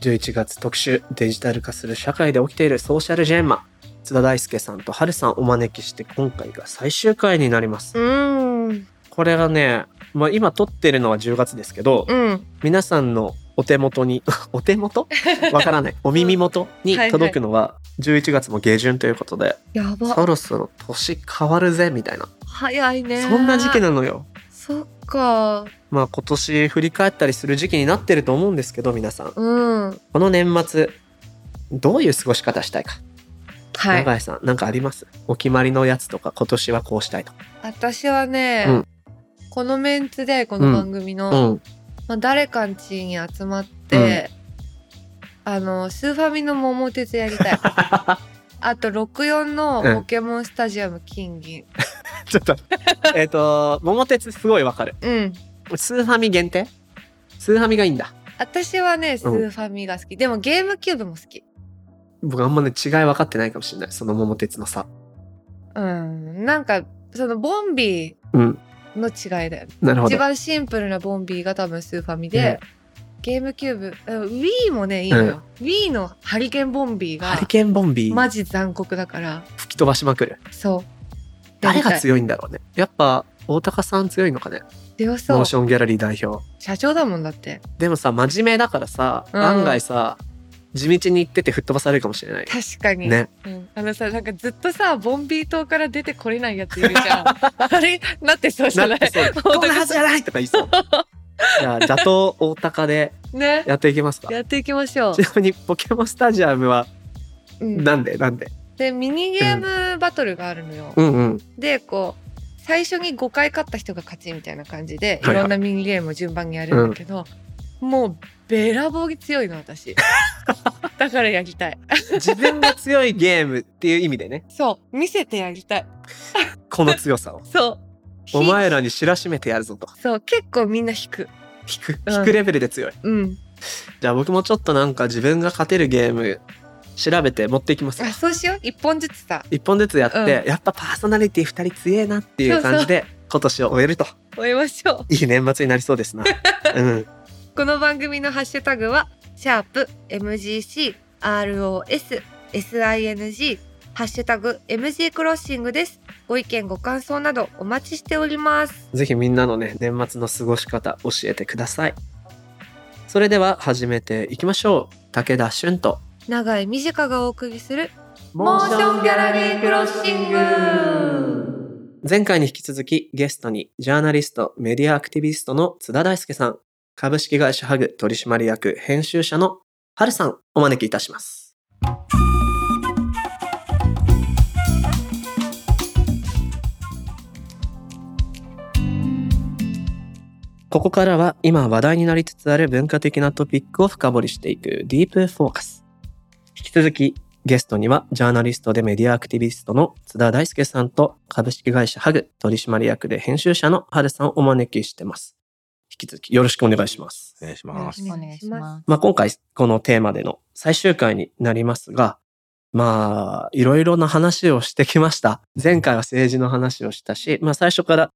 11月特集デジタル化する社会で起きているソーシャルジェンマ津田大輔さんと春さんお招きして今回が最終回になりますうーん。これがね、まあ、今撮ってるのは10月ですけど、うん。皆さんのお手元に お手元？わからないお耳元にはいはい届くのは11月も下旬ということで、やば。そろそろ年変わるぜみたいな、早いね。そんな時期なのよ。そっか。まあ今年振り返ったりする時期になってると思うんですけど皆さんうん。この年末どういう過ごし方したいか、はい。永井さんなんかあります？お決まりのやつとか今年はこうしたいとか私はね、うんこのメンツでこの番組の、うんまあ、誰かん家に集まって、あのスーファミの桃鉄やりたい。あと64のポケモンスタジアム金銀。ちょっとえっと桃鉄すごいわかるうん。スーファミ限定？スーファミがいいんだ私はねスーファミが好き。でもゲームキューブも好き。僕あんまね違い分かってないかもしれないその桃鉄の差うん。なんかそのボンビうんーの違いだよね。なるほど一番シンプルなボンビーが多分スーファミで、ゲームキューブ、うん Wii もねいいのよ。Wii のハリケーンボンビーがハリケーンボンビーマジ残酷だから。吹き飛ばしまくるそう。誰がい強いんだろうね。やっぱ大高さん強いのかね。強そう。モー。ションギャラリー代表。社長だもんだって。でもさ真面目だからさ、うん。案外さ地道に行ってて吹っ飛ばされるかもしれない。確かに。ね。うん、あのさなんかずっとさボンビー島から出てこれないやついるじゃん。あれ？なってそうじゃない？こんなはずじゃない！とか言いそう。じゃあ打倒大高でね。やっていきますか。やっていきましょちなみにポケモンスタジアムはう、うん、なんで？なんで？でミニゲームバトルがあるのよ、うんうん。でこう最初に5回勝った人が勝ちみたいな感じでいはいはい。ろんなミニゲームを順番にやるんだけど、もうべらぼうに強いの私。だからやりたい。自分が強いゲームっていう意味でね。そう。見せてやりたい。この強さを。そう。お前らに知らしめてやるぞと。そう。結構みんな引く。引く。うん引くレベルで強い、うん。じゃあ僕もちょっとなんか自分が勝てるゲーム調べて持っていきます。よあそうしよう。一本ずつさ。一本ずつやって、うん。やっぱパーソナリティ二人強えなっていう感じで今年を終えると。終えましょう。いい年末になりそうですな。うん。この番組のハッシュタグはシャープ MGC ROS SING ハッシュタグ MG クロッシングです。ご意見ご感想などお待ちしております。ぜひみんなのね年末の過ごし方教えてください。それでは始めていきましょう。武田俊と長井美智香がお送りするモーションギャラリークロッシング。前回に引き続きゲストにジャーナリストメディアアクティビストの津田大輔さん。株式会社ハグ取締役編集者の春さんお招きいたします。ここからは今話題になりつつある文化的なトピックを深掘りしていくディープフォーカス引き続きゲストにはジャーナリストでメディアアクティビストの津田大輔さんと株式会社ハグ取締役で編集者の春さんをお招きしてます。引き続きよろしくお願いします。お願いしよますろしく。お願いします。まあ、今回このテーマでの最終回になりますが、まあ、いろいろな話をしてきました。前回は政治の話をしたし、まあ最初から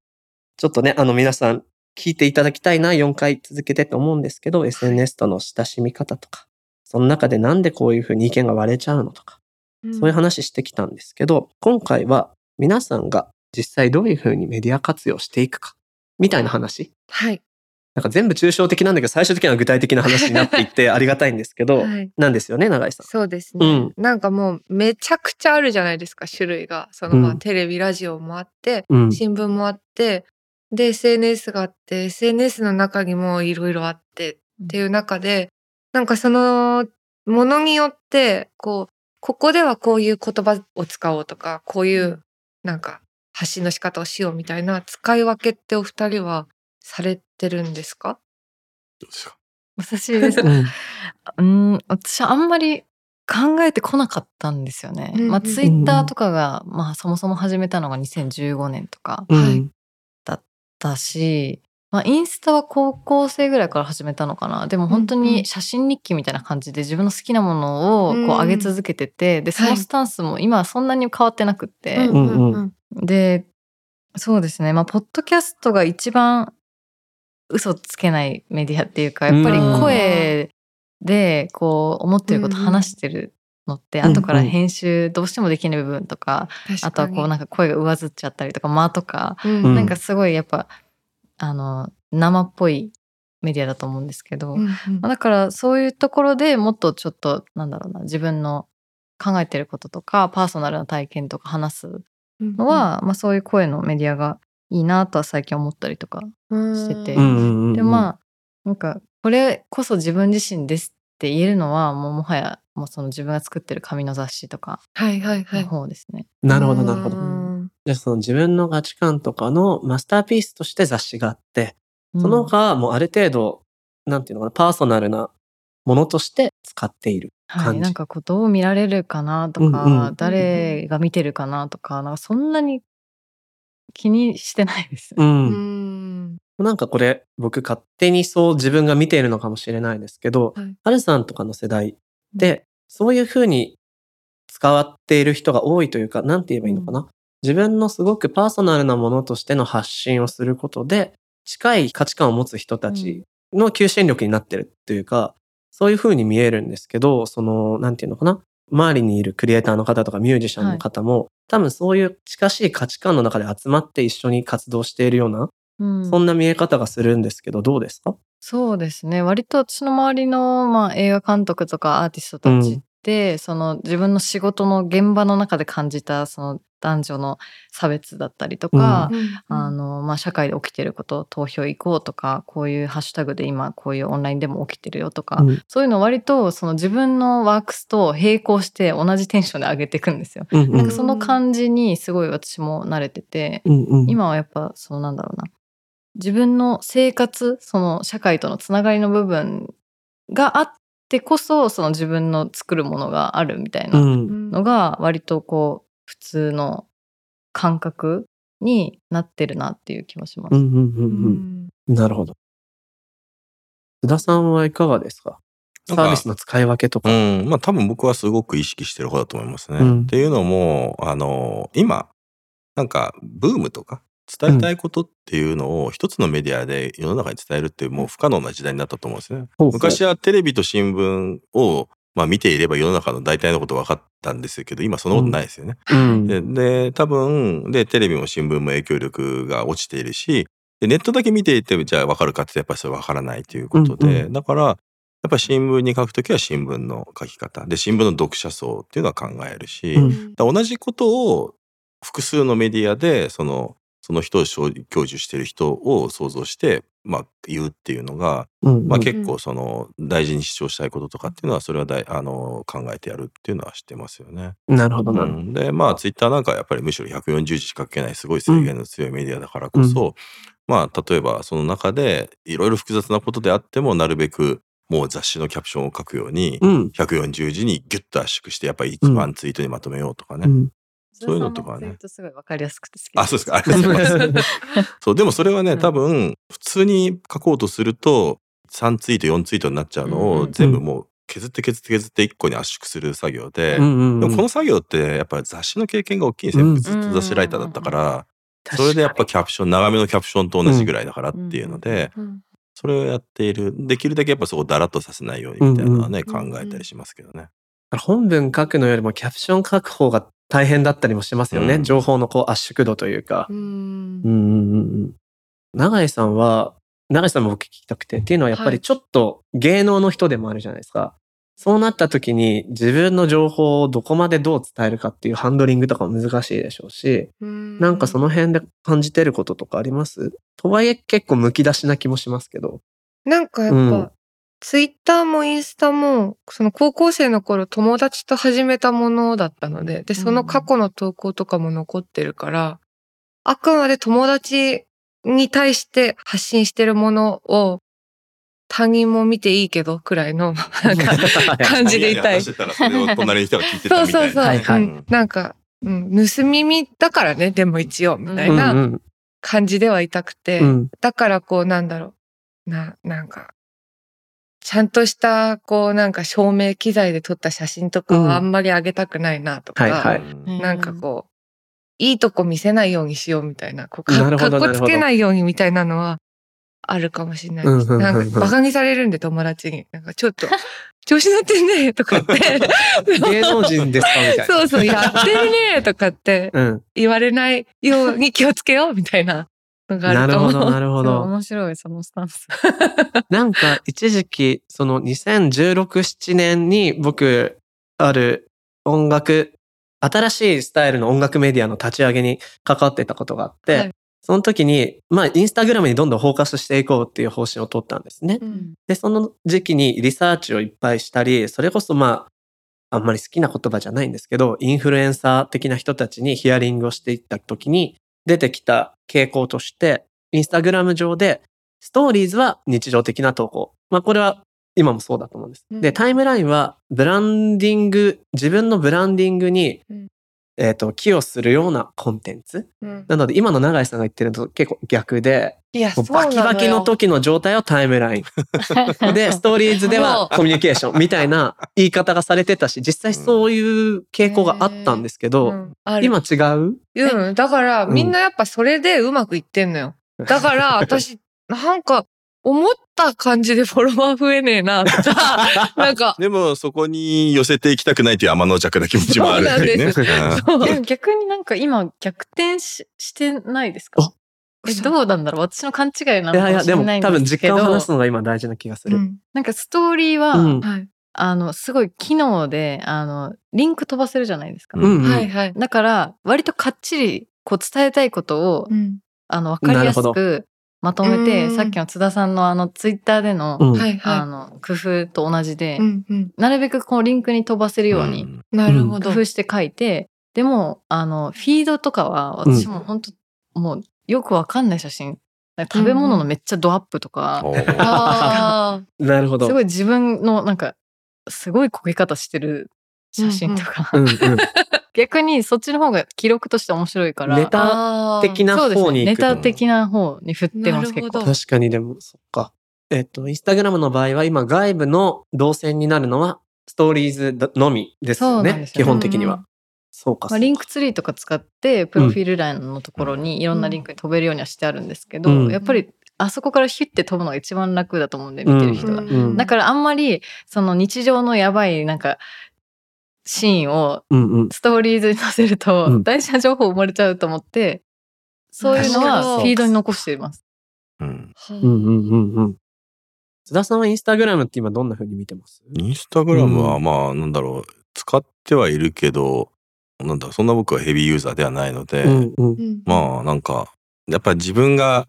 ちょっとね、あの皆さん聞いていただきたいな、4回続けてと思うんですけど、SNS との親しみ方とか、その中でなんでこういうふうに意見が割れちゃうのとか、そういう話してきたんですけど、今回は皆さんが実際どういうふうにメディア活用していくか、みたいな話。はい。なんか全部抽象的なんだけど、最終的には具体的な話になっていってありがたいんですけど、はい。なんですよね、永井さん。そうですね、うん。なんかもうめちゃくちゃあるじゃないですか種類が。そのまあうんテレビラジオもあってうん。新聞もあってで SNS があって SNS の中にもいろいろあってっていう中でなんかそのものによってこうここではこういう言葉を使おうとかこういうなんか発信の仕方をしようみたいな使い分けってお二人はされてるんですか？どうですか？私です。うん。うん、私あんまり考えてこなかったんですよね。うんうんまあツイッターとかが、まあそもそも始めたのが2015年とかうん。はいだし、まあインスタは高校生ぐらいから始めたのかな。でも本当うんうん。に写真日記みたいな感じで自分の好きなものをこううん上げ続けてて、で、そのスタンスも今はそんなに変わってなくって、うんうんうん。で、そうですね。まあ、ポッドキャストが一番嘘つけないメディアっていうか、やっぱり声でこう思ってること話してるのって、うんうん。後から編集どうしてもできない部分とか、あとはこうなんかか声が上ずっちゃったりとか、間とか、に、うん。なんかすごいやっぱ、あの、生っぽいメディアだと思うんですけど、うんうんまあだからそういうところでもっとちょっとなんだろうな自分の考えてることとかパーソナルな体験とか話すのは、まあ、そういう声のメディアがいいなとは最近思ったりとかしててうんうんうんでもまあなんかこれこそ自分自身ですって言えるのはもうもはやもうその自分が作ってる紙の雑誌とかはいはいはのい。方ですね。なるほど、なるほど。うんじゃあその自分の価値観とかのマスターピースとして雑誌があって、その他はもうある程度、なんていうのかな、パーソナルなものとして使っているはい。なんかこうどう見られるかなとか、うんうん誰が見てるかなとかなんかそんなに気にしてないです。う。うんんなんかこれ、僕勝手にそう自分が見ているのかもしれないですけど、はいハルさんとかの世代で、そういうふうに使っている人が多いというか、なんて言えばいいのかな。自分のすごくパーソナルなものとしての発信をすることで、近い価値観を持つ人たちの求心力になってるっていうか、そういうふうに見えるんですけど、その、なんていうのかな？周りにいるクリエイターの方とかミュージシャンの方も、多分そういう近しい価値観の中で集まって一緒に活動しているような、うん。そんな見え方がするんですけど、どうですか？そうですね。割と私の周りの、まあ、映画監督とかアーティストたちって、その自分の仕事の現場の中で感じたその男女の差別だったりとか、あのまあ、社会で起きてること投票行こうとかこういうハッシュタグで今こういうオンラインでも起きてるよとか、うん。そういうのを割とその自分のワークスと並行して同じテンションで上げていくんですよ。うんうん。なんかその感じにすごい私も慣れてて、うんうん。今はやっぱそのなんだろうな。自分の生活その社会とのつながりの部分があってこそその自分の作るものがあるみたいうなんのが割とこう普通の感覚になってるなっていう気もします。うんうんうんうんなるほど。須田さんはいかがですかサービスの使い分けとか。うん、まあ多分僕はすごく意識してる方だと思いますね。うんっていうのも、あの、今、なんかブームとか伝えたいことっていうのを一つのメディアで世の中に伝えるってもう不可能な時代になったと思うんですね。昔はテレビと新聞をまあ見ていれば世の中の大体のこと分かったんですけど、今そんなことないですよね。うん。でで多分でテレビも新聞も影響力が落ちているしでネットだけ見ていてじゃあ分かるかってやっぱりそれ分からないということで、うんうだからやっぱり新聞に書くときは新聞の書き方で新聞の読者層っていうのは考えるし、うん。同じことを複数のメディアでそのその人を享受している人を想像して、まあ、言うっていうのが、うんまあ、うん結構その大事に主張したいこととかっていうのはそれは大あの考えてやるっていうのは知ってますよね。なるほどなるほど。うん、でまあツイッターなんかはやっぱりむしろ140字しか書けないすごい制限の強いメディアだからこそ、まあ例えばその中でいろいろ複雑なことであってもなるべくもう雑誌のキャプションを書くようにうん。140字にギュッと圧縮してやっぱり一番ツイートにまとめようとかね。うんそういうのとかはね。すごいわかりやすくて好きあそうですか。ありがとうございます。そう でもそれはね うん。多分普通に書こうとすると3ツイート4ツイートになっちゃうのを全部もう削って削って削って1個に圧縮する作業で、でもこの作業ってやっぱり雑誌の経験が大きいんですよ、うん僕ずっと雑誌ライターだったから、それでやっぱキャプション長めのキャプションと同じぐらいだからっていうので、うんそれをやっている。できるだけやっぱそこをだらっとさせないようにみたいなのはね、考えたりしますけどね。本文書くのよりもキャプション書く方が大変だったりもしますよね。うん情報のこう圧縮度というか。うんうんうんうんうん。永井さんは、永井さんも僕聞きたくて、っていうのはやっぱはいりちょっと芸能の人でもあるじゃないですか。そうなった時に自分の情報をどこまでどう伝えるかっていうハンドリングとかも難しいでしょうし、なんかその辺で感じてることとかあります？とはいえ結構むき出しな気もしますけど。なんかやっぱ、うんツイッターもインスタも、その高校生の頃友達と始めたものだったので、で、その過去の投稿とかも残ってるから、あくまで友達に対して発信してるものを他人も見ていいけどくらいの なんか感じでいたい。それを隣の人が聞いてたみたいな。そうそうそう。はいはいうん。なんか、うん、盗み見だからね、でも一応、みたいうん。うなん。感じではいたくて、うん。だからこうなんだろう。な、なんか、ちゃんとした、こうなんか照明機材で撮った写真とかうん。はあんまり上げたくないなとか、はいはい。うん。なんかこう、いいとこ見せないようにしようみたいな、こうかかっこつけないようにみたいなのはあるかもしれないです。うんうんうん。うんなんかバカにされるんで友達に、なんかちょっと調子乗ってんねとかって、芸能人ですかみたいな。そうそう、やってるねとかってうん。言われないように気をつけようみたいなのがあるかも。なるほど、なるほど。面白いそのスタンス。なんか、一時期、その2016、7年に僕、ある音楽、新しいスタイルの音楽メディアの立ち上げに関わってたことがあって、はいその時に、まあ、インスタグラムにどんどんフォーカスしていこうっていう方針を取ったんですね。うんで、その時期にリサーチをいっぱいしたり、それこそまあ、あんまり好きな言葉じゃないんですけど、インフルエンサー的な人たちにヒアリングをしていった時に出てきた傾向として、インスタグラム上で、ストーリーズは日常的な投稿。まあこれは今もそうだと思うんです。うんで、タイムラインはブランディング、自分のブランディングに、うんえっ、と、寄与するようなコンテンツ？うん。なので今の永井さんが言ってるのと結構逆で、バキバキの時の状態をタイムライン。で、ストーリーズではコミュニケーションみたいな言い方がされてたし、実際そういう傾向があったんですけど、うん。ある。今違う？うん、だからうん。みんなやっぱそれでうまくいってんのよ。だから 私、なんか思った感じでフォロワー増えねえなとか、なんか、でもそこに寄せていきたくないという天の弱な気持ちもあるんでね。逆になんか今逆転ししてないですか？あえどうなんだろう？私の勘違いなのかもしれないん多分ですけど。実感を話すのが今大事な気がする。うん。なんかストーリーは、うん。はい。あのすごい機能であのリンク飛ばせるじゃないですか、うんうん。はいはい。だから割とかっちりこう伝えたいことを、うん。あの分かりやすなるくまとめてうんさっきの津田さんのあのツイッターでの,、うんあの工夫と同じで、い。うんうん。なるべくこうリンクに飛ばせるようにんなるほど。工夫して書いて、でもあのフィードとかは私も本当、もうよくわかんない写真食べ物のめっちゃドアップとか、おーあなるほど。すごい自分のなんかすごい焦げ方してる写真とか、うんうん、逆にそっちの方が記録として面白いからネタ。的な方に行くと。タ的な方に振ってます結構確かにでも、そっか。えっと、インスタグラムの場合は今外部の動線になるのはストーリーズのみですよね。ね基本的には。うんうそうか。まあ、リンクツリーとか使ってプロフィール欄のところにいろんなリンクに飛べるようにはしてあるんですけど、うんやっぱりあそこからヒュッて飛ぶのが一番楽だと思うんで見てる人が、うんうんだからあんまりその日常のやばいなんかシーンを。ストーリーズに載せるうとん大事な情報生まれちゃうと思って、そういうのはフィードに残しています。うんはうんうんうんうん。津田さんはインスタグラムって今どんな風に見てます？インスタグラムはうんまあなんだろう使ってはいるけどなんだそんな僕はヘビーユーザーではないので、うんうん。うんまあなんかやっぱり自分が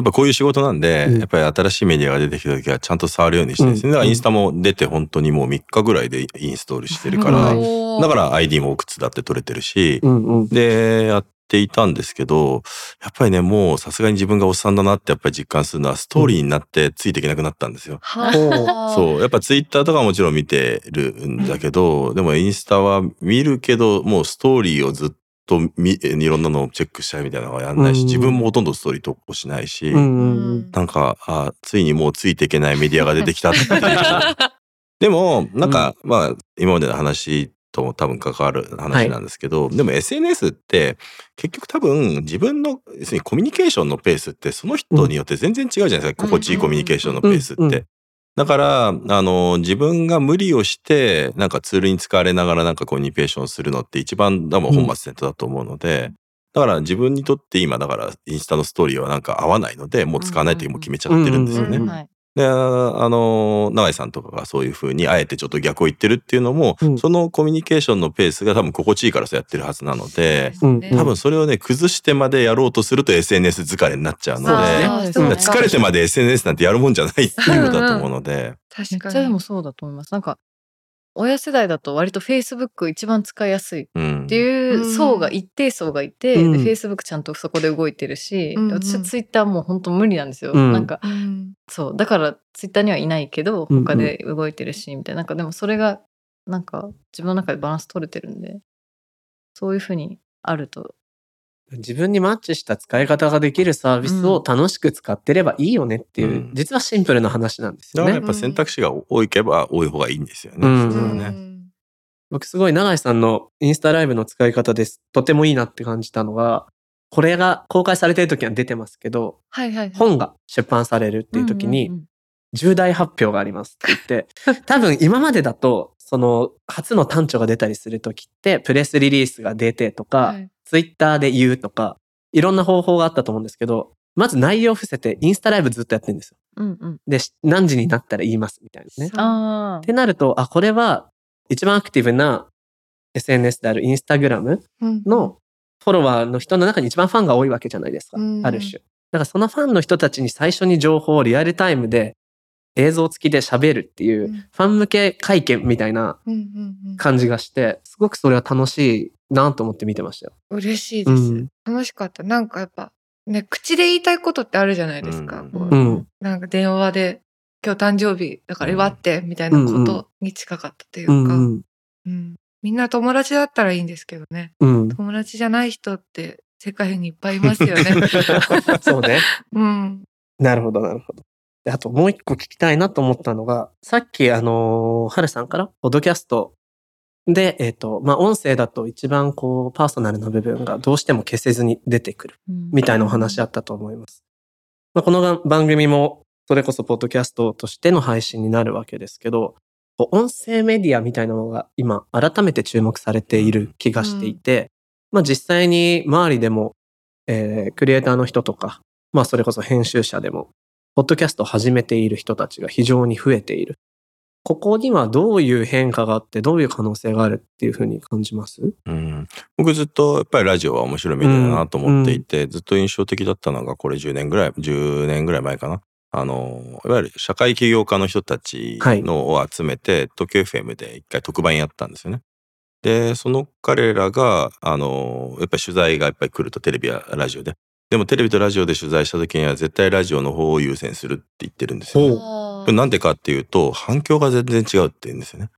やっぱこういう仕事なんで、うんやっぱり新しいメディアが出てきた時はちゃんと触るようにしてですね。うんだからインスタも出て本当にもう3日ぐらいでインストールしてるから、はいおーだから ID もお靴だって取れてるし、うんうん。で、やっていたんですけど、やっぱりね、もうさすがに自分がおっさんだなってやっぱり実感するのはストーリーになってついていけなくなったんですよ。そう。やっぱツイッターとかはもちろん見てるんだけど、でもインスタは見るけど、もうストーリーをずっと見いろんなのをチェックしたいみたいなのはやんないし、うん自分もほとんどストーリー投稿しないし、うんうんうん。なんか、あついにもうついていけないメディアが出てきたっていう。でも、なんか、まあ、今までの話とも多分関わる話なんですけど、でも SNS って結局多分自分の、要するにコミュニケーションのペースってその人によって全然違うじゃないですか。心地いいコミュニケーションのペースって。うんうんだから、あの、自分が無理をして、なんかツールに使われながらなんかコミュニケーションするのって一番多分本末転倒だと思うので、だから自分にとって今、だからインスタのストーリーはなんか合わないので、もう使わないともう決めちゃってるんですよね。で、あの、永井さんとかがそういうふうにあえてちょっと逆を言ってるっていうのも、うん。そのコミュニケーションのペースが多分心地いいからそうやってるはずなので、うん多分それをね、崩してまでやろうとすると SNS 疲れになっちゃうので、ですね。疲れてまで SNS なんてやるもんじゃないっていうことだと思うので、確かに。でもそうだと思います。なんか親世代だと割と Facebook 一番使いやすいっうん。ていう層が一定層がいて、うん。で Facebook ちゃんとそこで動いてるし、うんうん私は Twitter もう本当無理なんですよ、うん。なんかうんそうだから Twitter にはいないけどうんうん他で動いてるしみたいななんかでもそれがなんか自分の中でバランス取れてるんでそういうふうにあると自分にマッチした使い方ができるサービスを楽しく使ってればいいよねっていう、うん実はシンプルな話なんですよねだからやっ。ぱ選択肢が多いけば多い方がいいんですよね。うん。うん僕すごい永井さんのインスタライブの使い方です。とてもいいなって感じたのが、これが公開されてる時は出てますけど、はいはいはい。本が出版されるっていう時に、重大発表がありますって言って、多分今までだと、その初の単調が出たりする時って、プレスリリースが出てとか、はいツイッターで言うとか、いろんな方法があったと思うんですけど、まず内容を伏せてインスタライブずっとやってるんですよ。うんうんで、し何時になったら言いますみたいなね。ってなると、あ、これは一番アクティブな SNS であるインスタグラムうんのフォロワーの人の中に一番ファンが多いわけじゃないですか。うんある種。だからそのファンの人たちに最初に情報をリアルタイムで映像付きで喋るっていう、うんファン向け会見みたいな感じがして、すごくそれは楽しいなと思って見てましたよ。嬉しいです、うん楽しかったなんかやっぱね口で言いたいことってあるじゃないですか、うんこう。うんなんか電話で今日誕生日だから祝ってみたいなことに近かったというか、うんうん。うんみんな友達だったらいいんですけどねうん。友達じゃない人って世界にいっぱいいますよね。そうね。うん。なるほど、なるほど。であともう一個聞きたいなと思ったのが、さっきあのー、はるさんから、ポッドキャストで、えっ、と、まあ、音声だと一番こう、パーソナルな部分がどうしても消せずに出てくる、うんみたいなお話あったと思います。まあ、このが番組も、それこそポッドキャストとしての配信になるわけですけど、音声メディアみたいなのが今、改めて注目されている気がしていて、まあ、実際に周りでも、えークリエイターの人とか、まあそれこそ編集者でも、ポッドキャストを始めている人たちが非常に増えている。ここにはどういう変化があって、どういう可能性があるっていうふうに感じます？うん、僕ずっとやっぱりラジオは面白いメディアだなと思っていて、ずっと印象的だったのがこれ10年ぐらい10年ぐらい前かなあのいわゆる社会起業家の人たちのを集めて、東京 FM で一回特番やったんですよね。でその彼らがあのやっぱり取材がやっぱり来るとテレビやラジオででもテレビとラジオで取材した時には絶対ラジオの方を優先するって言ってるんですよ。ほうこれなんでかっていうと反響が全然違うって言うんですよね。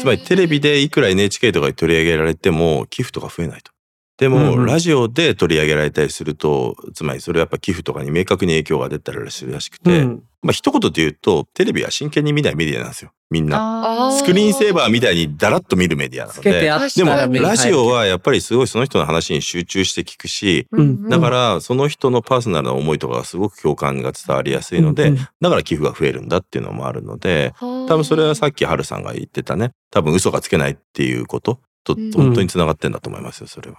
つまりテレビでいくら NHK とかに取り上げられても寄付とか増えないと。でも、うんうん。ラジオで取り上げられたりするとつまりそれはやっぱ寄付とかに明確に影響が出たりするらしくて、うん。まあ一言で言うとテレビは真剣に見ないメディアなんですよみんな。スクリーンセーバーみたいにダラッと見るメディアなので。でもラジオはやっぱりすごいその人の話に集中して聞くし、うんだからその人のパーソナルな思いとかがすごく共感が伝わりやすいので、うんだから寄付が増えるんだっていうのもあるので、多多分それはさっきハルさんが言ってたね。多分嘘がつけないっていうこととうん。本当につながってんだと思いますよそれは。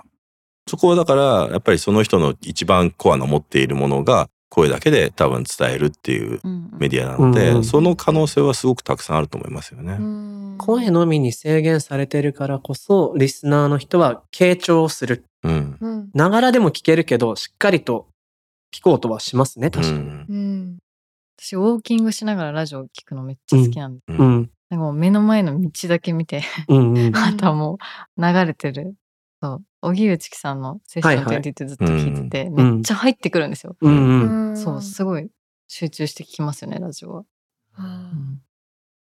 そこはだからやっぱりその人の一番コアの持っているものが声だけで多分伝えるっていううんメディアなので、うんその可能性はすごくたくさんあると思いますよね。声のみに制限されてるからこそ、リスナーの人は傾聴をする。ながらでも聞けるけど、しっかりと聞こうとはしますね、確かに。うんうん私ウォーキングしながらラジオ聞くのめっちゃ好きなんで、うんうん。なんかもう目の前の道だけ見てうんうん。あとはもう流れてるそう荻内樹さんのセッションはいはい。20ってずっと聞いてて、ん。めっちゃ入ってくるんですよ、うん。うん。ん。そうすごい集中して聞きますよねラジオは、うん。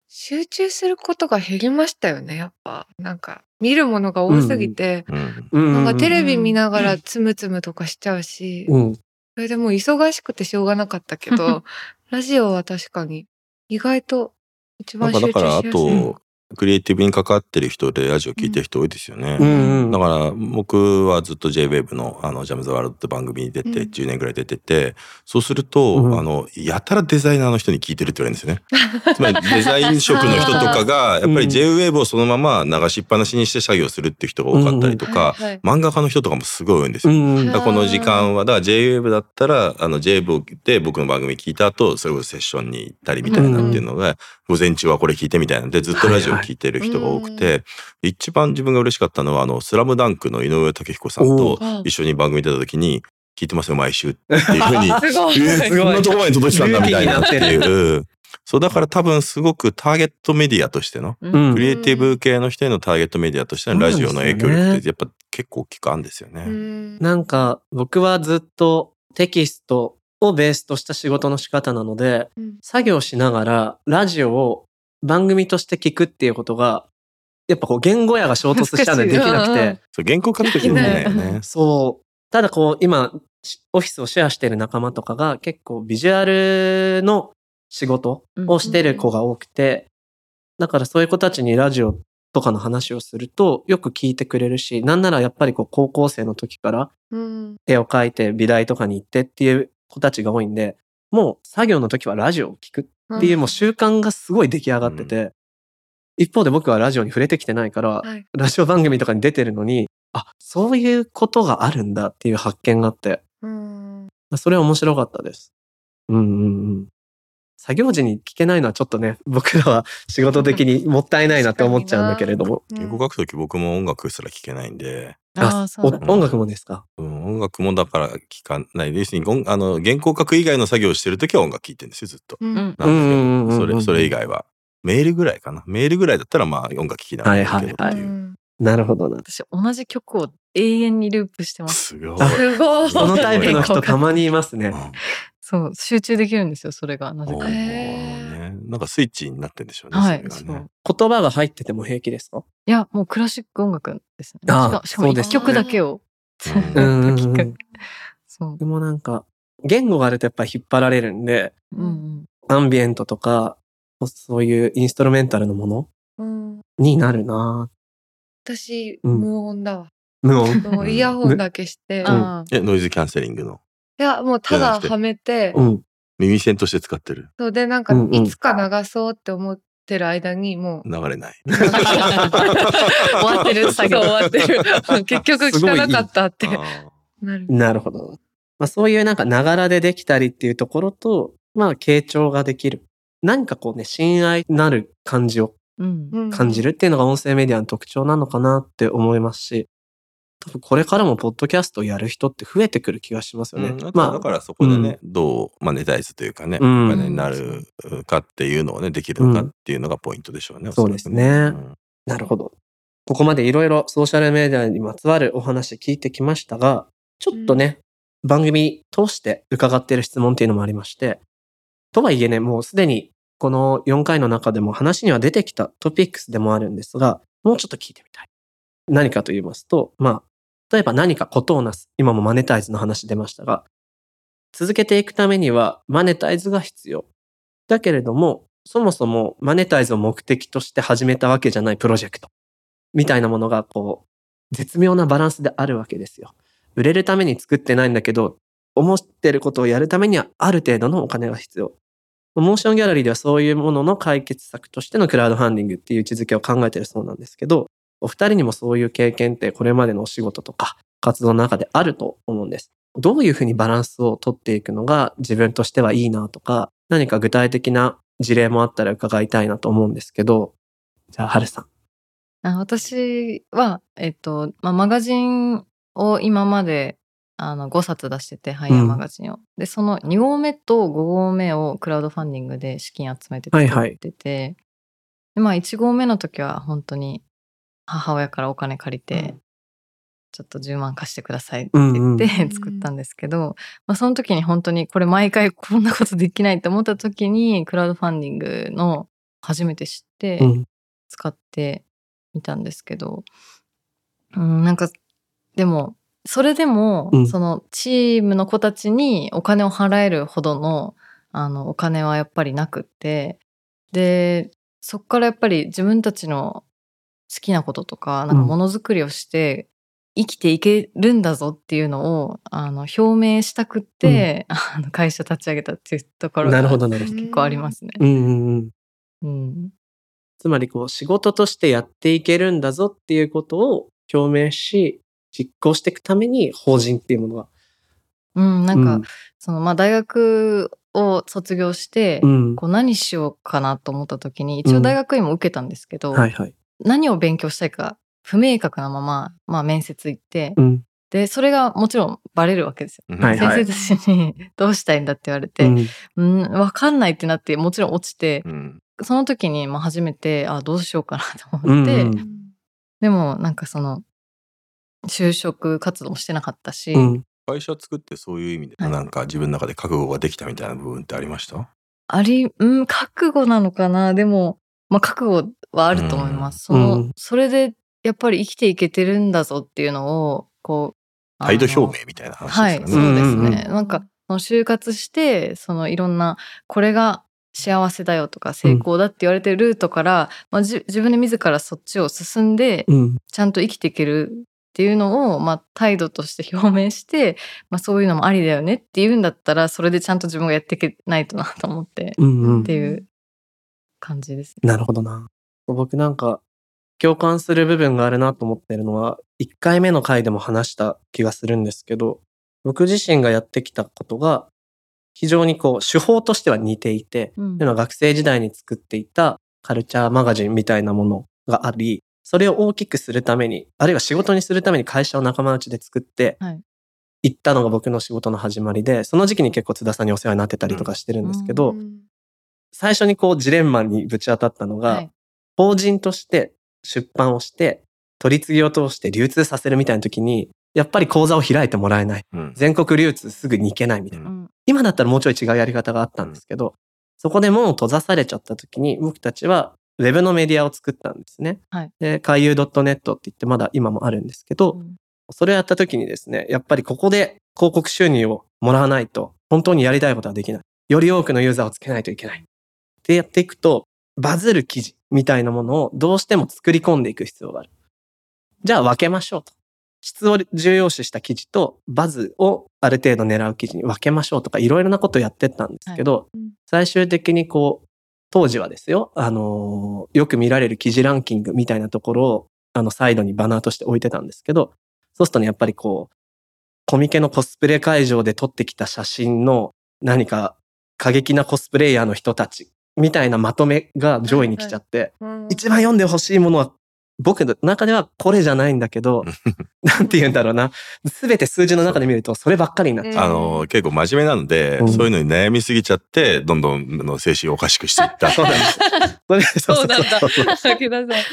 集中することが減りましたよねやっぱ。なんか見るものが多すぎて、うん。うん。なんかテレビうん見ながらつむつむとかしちゃうし、うん。それでもう忙しくてしょうがなかったけど ラジオは確かに意外と一番集中かだからあしやすい。とクリエイティブに関わってる人でラジオ聞いてる人多いですよね。うんうん。だから僕はずっと JWAVE のあのジャム・ザ・ワールドって番組に出てうん10年ぐらい出てて、そうすると、うんあのやたらデザイナーの人に聞いてるって言われるんですよね。つまりデザイン職の人とかがやっぱり JWAVE をそのまま流しっぱなしにして作業するっていう人が多かったりとか、はいはい漫画家の人とかもすごい多いんですよ。うんこの時間はだから JWAVE だったらあの JWAVE で僕の番組聞いた後それこそセッションに行ったりみたいなっていうのが、午前中はこれ聞いてみたいなんでずっとラジオ聞いてる人が多くて、一番自分が嬉しかったのはあの「スラムダンクの井上武彦さんとお一緒に番組出た時に「聞いてますよ毎週」っていうふうにすごい。えーこんなところまで届いてたんだみたいな。っていう。そう、だから多分すごくターゲットメディアとしての、うん。クリエイティブ系の人へのターゲットメディアとしてのラジオの影響力ってやっぱ結構大きくあるんですよね。うん。なんか僕はずっとテキストをベースとした仕事の仕方なので、うん。作業しながらラジオを番組として聞くっていうことが、やっぱこう言語やが衝突しちゃうのでできなくて、そう原稿書くときにでね。そう。ただこう今、しオフィスをシェアしてる仲間とかが結構ビジュアルの仕事をしてる子が多くて、だからそういう子たちにラジオとかの話をするとよく聞いてくれるし、なんならやっぱりこう高校生の時からうん絵を描いて美大とかに行ってっていう子たちが多いんで、もう作業の時はラジオを聞くっていうもう習慣がすごい出来上がってて、一方で僕はラジオに触れてきてないから、はい。ラジオ番組とかに出てるのに、あ、そういうことがあるんだっていう発見があって、うん。それは面白かったです。うんうんうん。作業時に聞けないのはちょっとね、僕らは仕事的に もったいないなって思っちゃうんだけれども。原稿書くとき僕も音楽すら聞けないんで、ああ、音楽もですか？うん、音楽もだから聞かないですにあの原稿書く以外の作業をしてるときは音楽聞いてるんですよずっと。うんなんうんうんそれそれ以外はメールぐらいかなメールぐらいだったらまあ音楽聞きながらやるけどっていう。うんなるほどな。私同じ曲を永遠にループしてます。すごい。あ すごい。そのタイプの人たまにいますねうん。そう、集中できるんですよ、それが。なぜか。ね、なんかスイッチになってんでしょうね。はい、ねそう。言葉が入ってても平気ですか？や、もうクラシック音楽ですね。ああしかもそうです一曲だけを。そう。僕もなんか、言語があるとやっぱり引っ張られるんで、うんうん。アンビエントとか、そういうインストルメンタルのものうんになるな私、うん無音だわ。無音？もうイヤホンだけして。え、ノイズキャンセリングの？いや、もうただはめて、うん。耳栓として使ってる。そうで、なんかうんうんいつか流そうって思ってる間に、もう、流れない。終わってる作業終わってる。結局聞かなかったってなる。なるほど。まあそういうなんかながらでできたりっていうところと、まあ傾聴ができる。何かこうね、親愛なる感じをうん。うん感じるっていうのが音声メディアの特徴なのかなって思いますし、多分これからもポッドキャストをやる人って増えてくる気がしますよね。うん、まあ、はだからそこでね、どうマネタイズというかね、うんお金になるかっていうのをね、できるのかっていうのがポイントでしょうね。そうですねなるほど。ここまでいろいろソーシャルメディアにまつわるお話聞いてきましたが、ちょっとね、番組通して伺っている質問っていうのもありまして、とはいえね、もうすでにこの4回の中でも話には出てきたトピックスでもあるんですが、もうちょっと聞いてみたい。何かと言いますと、まあ、例えば何かことをなす。今もマネタイズの話出ましたが、続けていくためにはマネタイズが必要。だけれども、そもそもマネタイズを目的として始めたわけじゃないプロジェクト。みたいなものが、こう、絶妙なバランスであるわけですよ。売れるために作ってないんだけど、思ってることをやるためにはある程度のお金が必要。モーションギャラリーではそういうものの解決策としてのクラウドファンディングっていう位置づけを考えてるそうなんですけど、お二人にもそういう経験ってこれまでのお仕事とか活動の中であると思うんです。どういうふうにバランスを取っていくのが自分としてはいいなとか、何か具体的な事例もあったら伺いたいなと思うんですけど、じゃあ、はるさん。あ私は、えっと、まあ、マガジンを今まであの5冊出してて、ハイヤーマガジンを。で、その2号目と5号目をクラウドファンディングで資金集めて作はいってて、でまあ1号目の時は本当に母親からお金借りて、うん。ちょっと10万貸してくださいって言って、作ったんですけど、まあ、その時に本当にこれ毎回こんなことできないって思った時にクラウドファンディングの初めて知って、うん。使ってみたんですけど、うん、なんかでもそれでも、うん。そのチームの子たちにお金を払えるほどのあのお金はやっぱりなくってでそっからやっぱり自分たちの好きなこととかなんかものづくりをして生きていけるんだぞっていうのをあの表明したくって、あの会社立ち上げたっていうところがなるほど、なるほど。結構ありますね。うんうんうん。うんつまりこう仕事としてやっていけるんだぞっていうことを表明し、実行していくために法人っていうものが。うん、なんか、うんそのまあ大学を卒業して、うん。こう何しようかなと思った時に一応大学院も受けたんですけど、はいはい。何を勉強したいか不明確なまま、まあ、面接行って、うん。で、それがもちろんバレるわけですよ。うん。はいはい。先生たちに どうしたいんだって言われて、うん。うん、わかんないってなって、もちろん落ちて、うん。その時にまあ初めて、あ、どうしようかなとうん思って、うん。でもなんかその、就職活動もしてなかったし、うん。会社作ってそういう意味で、はい。なんか自分の中で覚悟ができたみたいな部分ってありました？あり、うん、覚悟なのかな。でも、まあ覚悟はあると思います。うんその、うんそれでやっぱり生きていけてるんだぞっていうのを、こう、態度表明みたいな話はい、ですかね。そうですうんうんね。なんか、その就活して、そのいろんな、これが幸せだよとか成功だって言われてるルートから、まあ、じ自分で自らそっちを進んで、うんちゃんと生きていけるっていうのを、まあ、態度として表明して、まあ、そういうのもありだよねっていうんだったら、それでちゃんと自分がやっていけないとなと思って、うんうんっていう感じですね。なるほどな。僕なんか共感する部分があるなと思ってるのは、1回目の回でも話した気がするんですけど、僕自身がやってきたことが、非常にこう、手法としては似ていて、うん。というのは学生時代に作っていたカルチャーマガジンみたいなものがあり、それを大きくするために、あるいは仕事にするために会社を仲間内で作ってはい、行ったのが僕の仕事の始まりで、その時期に結構津田さんにお世話になってたりとかしてるんですけど、うん。最初にこうジレンマにぶち当たったのが、はい法人として出版をして、取り次ぎを通して流通させるみたいな時に、やっぱり講座を開いてもらえない。うん全国流通すぐに行けないみたいな。うん今だったらもうちょい違うやり方があったんですけど、そこで門を閉ざされちゃった時に、僕たちはウェブのメディアを作ったんですね。はいで、海遊 .net って言ってまだ今もあるんですけど、うんそれをやった時にですね、やっぱりここで広告収入をもらわないと、本当にやりたいことはできない。より多くのユーザーをつけないといけない。ってやっていくと、バズる記事みたいなものをどうしても作り込んでいく必要がある。じゃあ分けましょうと。質を重要視した記事とバズをある程度狙う記事に分けましょうとかいろいろなことをやってったんですけど、いうん最終的にこう、当時はですよ、あのーよく見られる記事ランキングみたいなところを、あの、サイドにバナーとして置いてたんですけど、そうするとね、やっぱりこう、コミケのコスプレ会場で撮ってきた写真の何か過激なコスプレイヤーの人たちみたいなまとめが上位に来ちゃって、うん一番読んでほしいものは僕の中ではこれじゃないんだけど、なんて言うんだろうな。すべて数字の中で見るとそればっかりになっちゃう。あの、結構真面目なので、うんそういうのに悩みすぎちゃって、どんどんあの精神をおかしくしていった。そうなんです。それそうそうそうそう。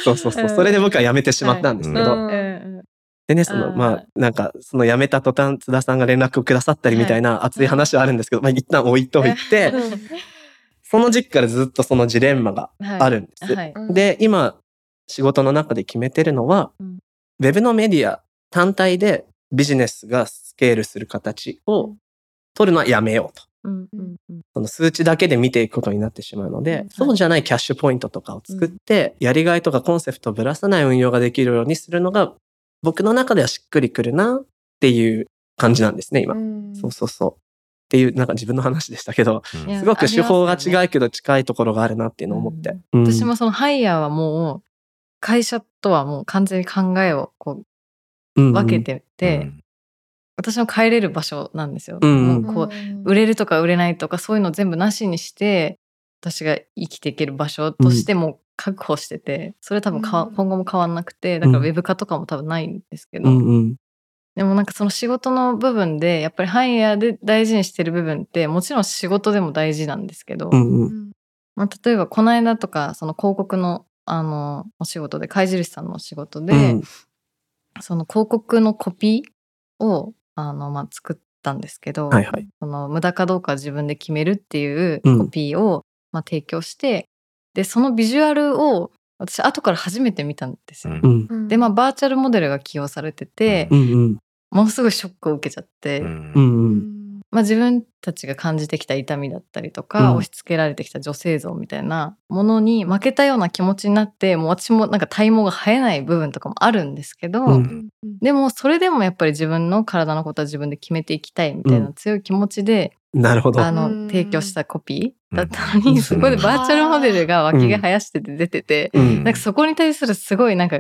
そうそうそう。それで僕は辞めてしまったんですけど、うんうんでね、その、まあ、なんか、その辞めた途端、津田さんが連絡をくださったりみたいな熱い話はあるんですけど、まあ、一旦置いといて、その時期からずっとそのジレンマがはい。あるんです。はい。で、今、仕事の中で決めてるのは、うん。ウェブのメディア単体でビジネスがスケールする形を取るのはやめようと。うんうんうん。その数値だけで見ていくことになってしまうので、うん。そうじゃないキャッシュポイントとかを作って、やりがいとかコンセプトをぶらさない運用ができるようにするのが、僕の中ではしっくりくるなっていう感じなんですね、今。うん。そうそうそう。っていう、なんか自分の話でしたけど、うん。すごく手法が違いけど近いところがあるなっていうのを思って。うん私もそのハイヤーはもう会社とはもう完全に考えをこう分けてて、うん。私も帰れる場所なんですよ。うんうん。もうこう売れるとか売れないとかそういうの全部なしにして私が生きていける場所としても確保してて、それ多分今後も変わんなくてだからうん。ウェブ化とかも多分ないんですけど、うんうんでもなんかその仕事の部分でやっぱりハイヤーで大事にしてる部分ってもちろん仕事でも大事なんですけど、うんううん。んまあ、例えばこの間とかその広告のあのお仕事で貝印さんのお仕事で、うん。その広告のコピーをあの、まあ、作ったんですけど、はいはい。その無駄かどうかは自分で決めるっていううん。コピーを、まあ、提供してでそのビジュアルを私後から初めて見たんですよ。うんうん。うん。でまあバーチャルモデルが起用されてて、うんうんものすごいショックを受けちゃって、うん。うんうん。まあ、自分たちが感じてきた痛みだったりとか、うん。押し付けられてきた女性像みたいなものに負けたような気持ちになってもう私もなんか体毛が生えない部分とかもあるんですけど、うん。うんでもそれでもやっぱり自分の体のことは自分で決めていきたいみたいな強い気持ちで、なるほど。あのうん。提供したコピーだったのうん。に、そこでバーチャルモデルが脇毛生やしてて出てて、うん。なんかそこに対するすごいなんか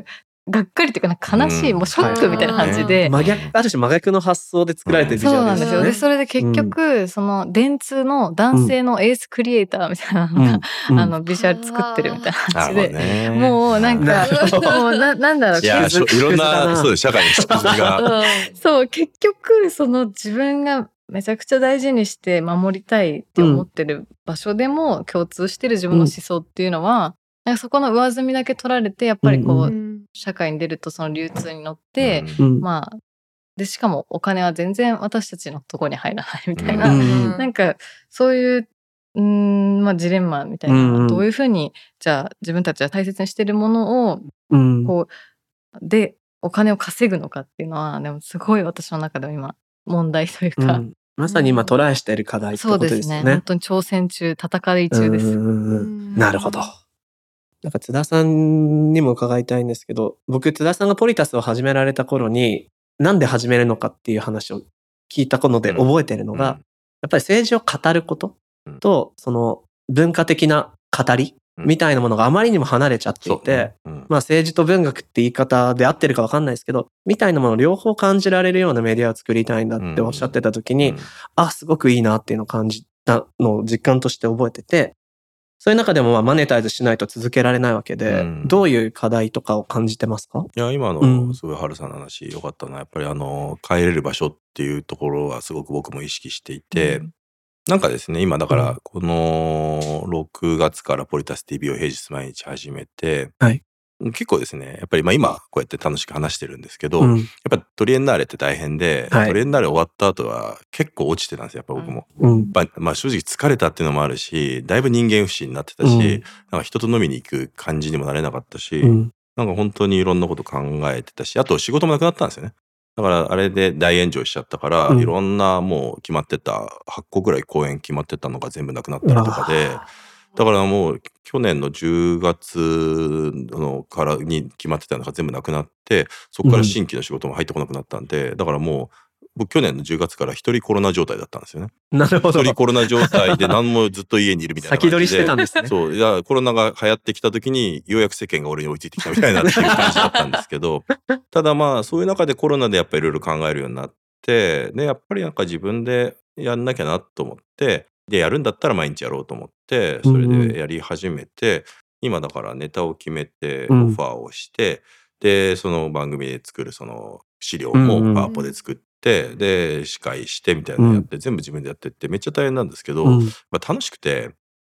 がっかりっていうかなんか悲しい、うん。もうショックみたいな感じで、真逆、ある種真逆の発想で作られてるビジュアルそうなんですよ。で、ね。それで結局、その電通の男性のエースクリエイターみたいなのが、うん。あの、ビジュアル作ってるみたいな感じで、ね。もうなんかもうな、なんだろう、いや、いろんなな、そうです、社会の質が。そう、結局、その自分がめちゃくちゃ大事にして守りたいって思ってる場所でも共通してる自分の思想っていうのは、なんかそこの上積みだけ取られて、やっぱりこう、うんうん社会に出るとその流通に乗って、うん。まあ、で、しかもお金は全然私たちのとこに入らないみたいな、うんなんかそういう、うーん、まあジレンマみたいな、うんうん。どういうふうに、じゃあ自分たちは大切にしてるものを、うん。こう、で、お金を稼ぐのかっていうのは、でもすごい私の中では今、問題というか、うん。まさに今トライしている課題ってことそうでね。ですすよね。本。当に挑戦中、戦い中です。なるほど。なんか津田さんにも伺いたいんですけど、僕津田さんがポリタスを始められた頃に、なんで始めるのかっていう話を聞いたのでうん。覚えてるのが、やっぱり政治を語ることと、その文化的な語りみたいなものがあまりにも離れちゃっていて、うん。まあ政治と文学って言い方で合ってるかわかんないですけど、みたいなものを両方感じられるようなメディアを作りたいんだっておっしゃってた時に、あ、すごくいいなっていうのを感じたのを実感として覚えてて、そういう中でもまあマネタイズしないと続けられないわけで、うん。どういう課題とかを感じてますか？いや、今うん。のすごい春さんの話良かったのは、やっぱりあの、帰れる場所っていうところはすごく僕も意識していて、うん。なんかですね、今だかうん。ら、この6月からポリタス TV を平日毎日始めて、はい結構ですね、やっぱりまあ今こうやって楽しく話してるんですけど、うん。やっぱトリエンナーレって大変で、はいトリエンナーレ終わった後は結構落ちてたんですよ、やっぱ僕も。うん。まあ、まあ正直疲れたっていうのもあるし、だいぶ人間不信になってたし、うんなんか人と飲みに行く感じにもなれなかったし、うん。なんか本当にいろんなこと考えてたし、あと仕事もなくなったんですよね。だからあれで大炎上しちゃったから、うんいろんなもう決まってた、8個ぐらい公演決まってたのが全部なくなったりとかで、だからもう去年の10月のからに決まってたのが全部なくなって、そこから新規の仕事も入ってこなくなったんで、だからもう僕去年の10月から一人コロナ状態だったんですよね。なるほど一。人コロナ状態で 何もずっと家にいるみたいな感じで。先取りしてたんですね。そう。いや、コロナが流行ってきた時に、ようやく世間が俺に追いついてきたみたいな っていう感じだったんですけど、ただまあ、そういう中でコロナでやっぱりいろいろ考えるようになって、で、やっぱりなんか自分でやんなきゃなと思って、で、やるんだったら毎日やろうと思って、それでやり始めて、今だからネタを決めて、オうん。ファーをして、で、その番組で作るその資料もパワポで作って、で、司会してみたいなのやって、全部自分でやってって、めっちゃ大変なんですけど、うん。まあ、楽しくて、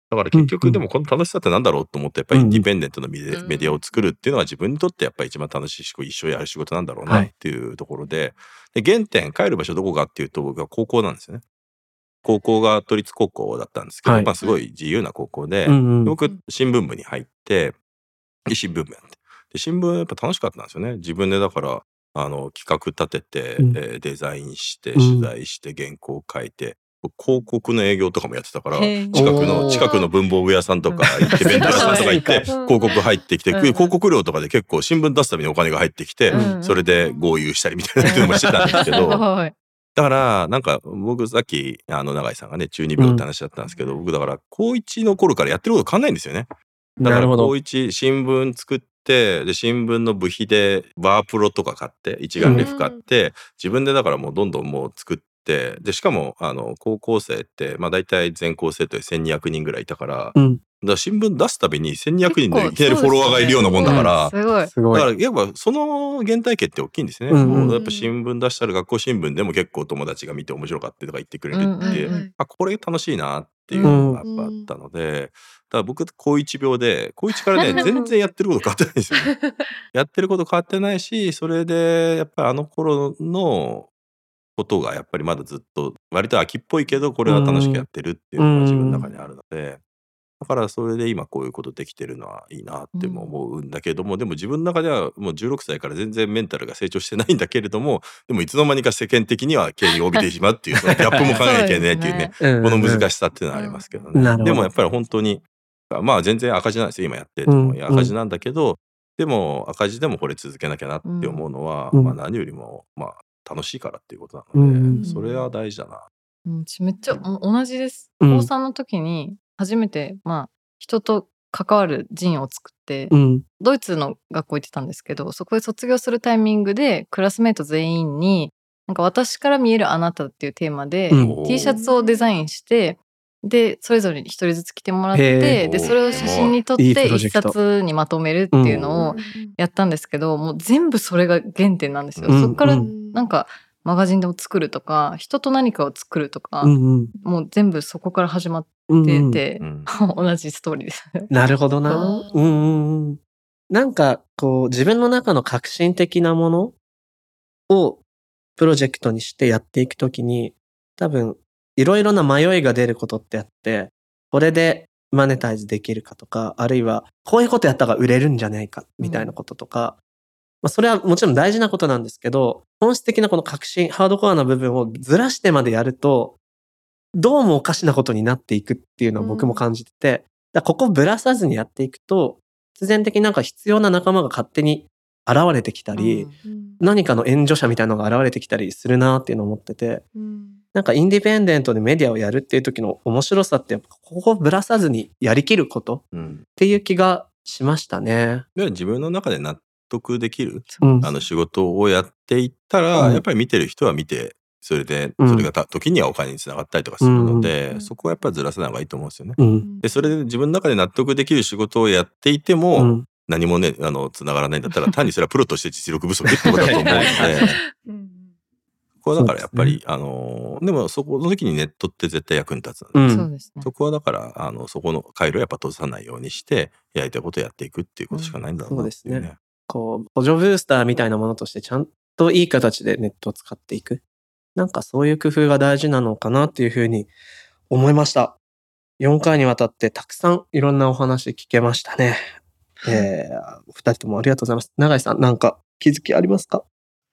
だから結局でもこの楽しさってなんだろうと思ってやっぱりインディペンデントのメディアを作るっていうのは自分にとってやっぱり一番楽しいし一生やる仕事なんだろうはない。っていうところで,、で原点帰る場所どこかっていうと僕は高校なんですよね。高校が都立高校だったんですけど、はい。まあすごい自由な高校で、うんうん。僕新聞部に入ってで新聞部やってで新聞やっぱ楽しかったんですよね。自分でだからあの企画立てて、うん。えーデザインしてうん。取材して原稿書いて、広告の営業とかもやってたから近くの近くの文房具屋さんとか行って弁当屋さんとか行って 広告入ってきて、うん。広告料とかで結構新聞出すためにお金が入ってきて、うん。それで合流したりみたいなこと もしてたんですけど、だから、なんか、僕さっき、あの、永井さんがね、中二病って話だったんですけど、僕だから、高一の頃からやってること変わんないんですよね。だから、なるほど高。一、新聞作って、で、新聞の部費で、バープロとか買って、一眼レフ買って、自分でだからもうどんどんもう作って、で、しかも、あの、高校生って、まあ大体全校生徒で1200人ぐらいいたから、うん。だ新聞出すたびに1200人のいきなりフォロワーがいるようなもんだから、すごい。すごい。だからやっぱその原体験って大きいんですね。うんうんもうやっぱ新聞出したら学校新聞でも結構友達が見て面白かったとか言ってくれるって、うんうんうんあこれ楽しいなっていうのがやっぱあったので、だから僕高一病で高一からね 全然やってること変わってないんですよ、ね。やってること変わってないしそれでやっぱりあの頃のことがやっぱりまだずっと割と秋っぽいけどこれは楽しくやってるっていうのが自分の中にあるので。だからそれで今こういうことできてるのはいいなっても思うんだけども、でも自分の中ではもう16歳から全然メンタルが成長してないんだけれどもでもいつの間にか世間的には権威を帯びてしまうっていうそのギャップも 考えなきゃいけないっていうねうんこの難しさっていうのはありますけどね。でもやっぱり本当にまあ全然赤字なんですよ今やってるのも。うん。赤字なんだけど、でも赤字でもこれ続けなきゃなって思うのは、うんまあ何よりもまあ楽しいからっていうことなので、うんそれは大事だな。うん私めっちゃお同じです。うん。高3の時に初めて、まあ、人と関わる陣を作って、うん。ドイツの学校行ってたんですけどそこで卒業するタイミングでクラスメート全員になんか私から見えるあなたっていうテーマで、うん。T シャツをデザインしてでそれぞれに一人ずつ着てもらっへてー。でそれを写真に撮って一ロジェクト。冊にまとめるっていうのをやったんですけど、もう全部それが原点なんですよ。うん。そっからうん。なんかマガジンでも作るとか人と何かを作るとか、うんうんもう全部そこから始まっうんうん。てて、うん 同じストーリーです。なるほどなあ。うんうんうん。なんか、こう、自分の中の革新的なものをプロジェクトにしてやっていくときに、多分、いろいろな迷いが出ることってあって、これでマネタイズできるかとか、あるいは、こういうことやったら売れるんじゃないか、みたいなこととか、まあ、それはもちろん大事なことなんですけど、本質的なこの革新、ハードコアな部分をずらしてまでやると、どうもおかしなことになっていくっていうのを僕も感じてて、だからここをぶらさずにやっていくと、必然的になんか必要な仲間が勝手に現れてきたり、うん。何かの援助者みたいなのが現れてきたりするなっていうのを思ってて、なんかインディペンデントでメディアをやるっていう時の面白さって、やっぱここをぶらさずにやりきることっうん。ていう気がしましたね。で自分の中で納得できるうんあの仕事をやっていったら、うんやっぱり見てる人は見てそれでうんそれがた時にはお金につながったりとかするので、うんそこはやっぱりずらさない方がいいと思うんですよね。うん。でそれで自分の中で納得できる仕事をやっていても、うん。何もねあのつながらないんだったら 単にそれはプロとして実力不足ってことだと思うのでここはだからやっぱり、あのでもそこの時にネットって絶対役に立つので、うん。そうですね。そこはだからあのそこの回路をやっぱ閉ざさないようにしてやりたいことをやっていくっていうことしかないんだろうなっていううんそうね。こう、補助ブースターみたいなものとしてちゃんといい形でネットを使っていく。なんかそういう工夫が大事なのかなっていうふうに思いました。4回にわたってたくさんいろんなお話聞けましたね。えー、お二人ともありがとうございます。永井さん、なんか気づきありますか？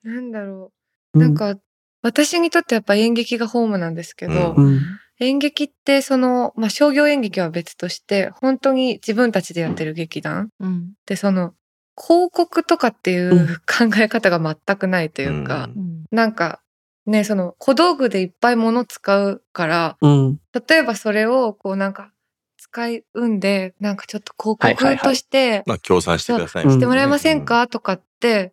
なんだろう。なん、か、私にとってやっぱ演劇がホームなんですけど、うん。演劇ってその、まあ、商業演劇は別として、本当に自分たちでやってる劇団うんで、その、広告とかっていううん。考え方が全くないというか、うん。うんなんか、ね、その小道具でいっぱい物使うから、うん。例えばそれをこうなんか使いうんで、なんかちょっと広はいはいはい。告としてまあ協賛してください。そうみたしてもらえませんうん。かとかって、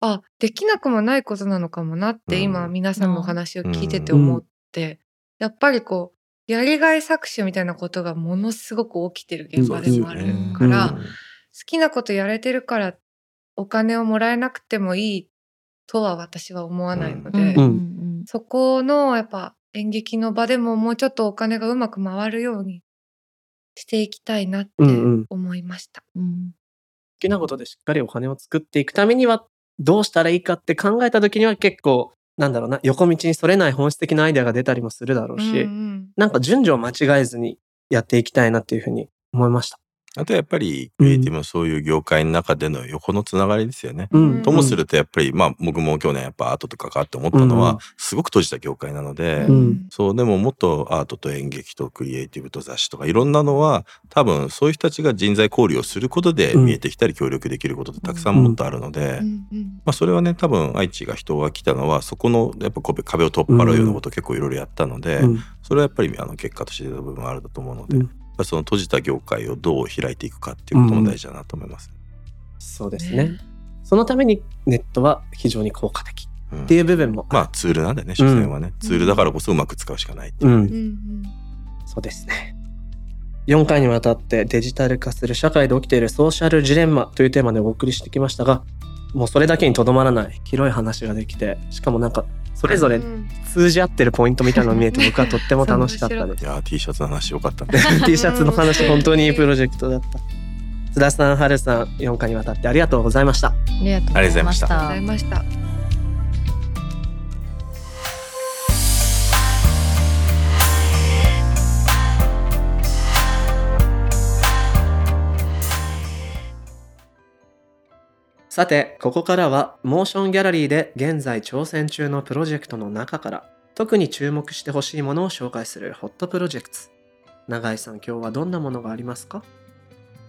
あ、できなくもないことなのかもなってうん。今皆さんのお話を聞いてて思って、やっぱりこう、やりがい搾取みたいなことがものすごく起きてる現場でもあるから、うん。好きなことやれてるからお金をもらえなくてもいいとは私は思わないので、うんうん。そこのやっぱ演劇の場でももうちょっとお金がうまく回るようにしていきたいなってうんうん。思いました。うん。好きなことでしっかりお金を作っていくためにはどうしたらいいかって考えた時には結構なんだろうな横道にそれない本質的なアイデアが出たりもするだろうし、うんうん。なんか順序を間違えずにやっていきたいなっていうふうに思いました。あとやっぱりクリエイティブのそういう業界の中での横のつながりですよね。うん。ともするとやっぱりまあ僕も去年やっぱアートと関わって思ったのは、うん。すごく閉じた業界なので、うん。そうでももっとアートと演劇とクリエイティブと雑誌とかいろんなのは多分そういう人たちが人材交流をすることでうん。見えてきたり協力できることってたくさんもっとあるので、まあ、それはね多分愛知が人が来たのはそこのやっぱ壁壁を取っ払うようなことを結構いろいろやったので、うん。それはやっぱりあの結果として出た部分はあると思うので、ぱりその閉じた業界をどう開いていくかっていうことも大事だなと思います。そうですね。そのためにネットは非常に効果的うんっていう部分も、まあツールなんでね所詮はね、ツールだからこそうまく使うしかないっていうう、ん、うんうんそうですね。4回にわたってデジタル化する社会で起きているソーシャルジレンマというテーマでお送りしてきましたが、もうそれだけにとどまらない広い話ができて、しかもなんかそれぞれうん通じ合ってるポイントみたいなのが見えて僕はとっても楽しかったですい。やー T シャツの話よかったね。T シャツの話本当にいいプロジェクトだった。津田さん、春さん、4回にわたってありがとうございました。ありがとうございましありがとうございましたさて、ここからはモーションギャラリーで現在挑戦中のプロジェクトの中から特に注目してほしいものを紹介するホットプロジェクト。永井さん、今日はどんなものがありますか？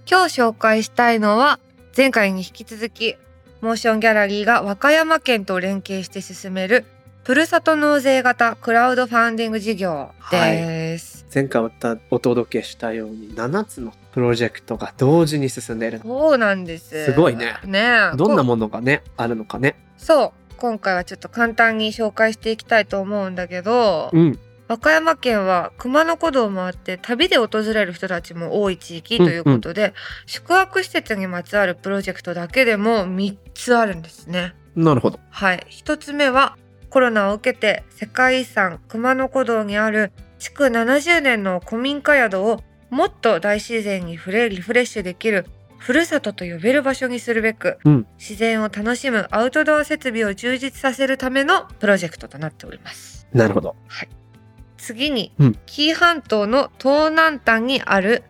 今日紹介したいのは前回に引き続きモーションギャラリーが和歌山県と連携して進めるふるさと納税型クラウドファンディング事業です。前回お届けしたように7つのプロジェクトが同時に進んでいる。そうなんです。すごいねねえどんなこものがね、あるのかね。そう。今回はちょっと簡単に紹介していきたいと思うんだけど、うん。和歌山県は熊野古道を回って旅で訪れる人たちも多い地域ということで、宿泊施設にまつわるプロジェクトだけでも3つあるんですね。なるほど。はい。1つ目はコロナを受けて世界遺産熊野古道にある築70年の古民家宿をもっと大自然に触れリフレッシュできるふるさとと呼べる場所にするべく、うん自然を楽しむアウトドア設備を充実させるためのプロジェクトとなっております。なるほど。次に、うん紀伊半島の東南端にある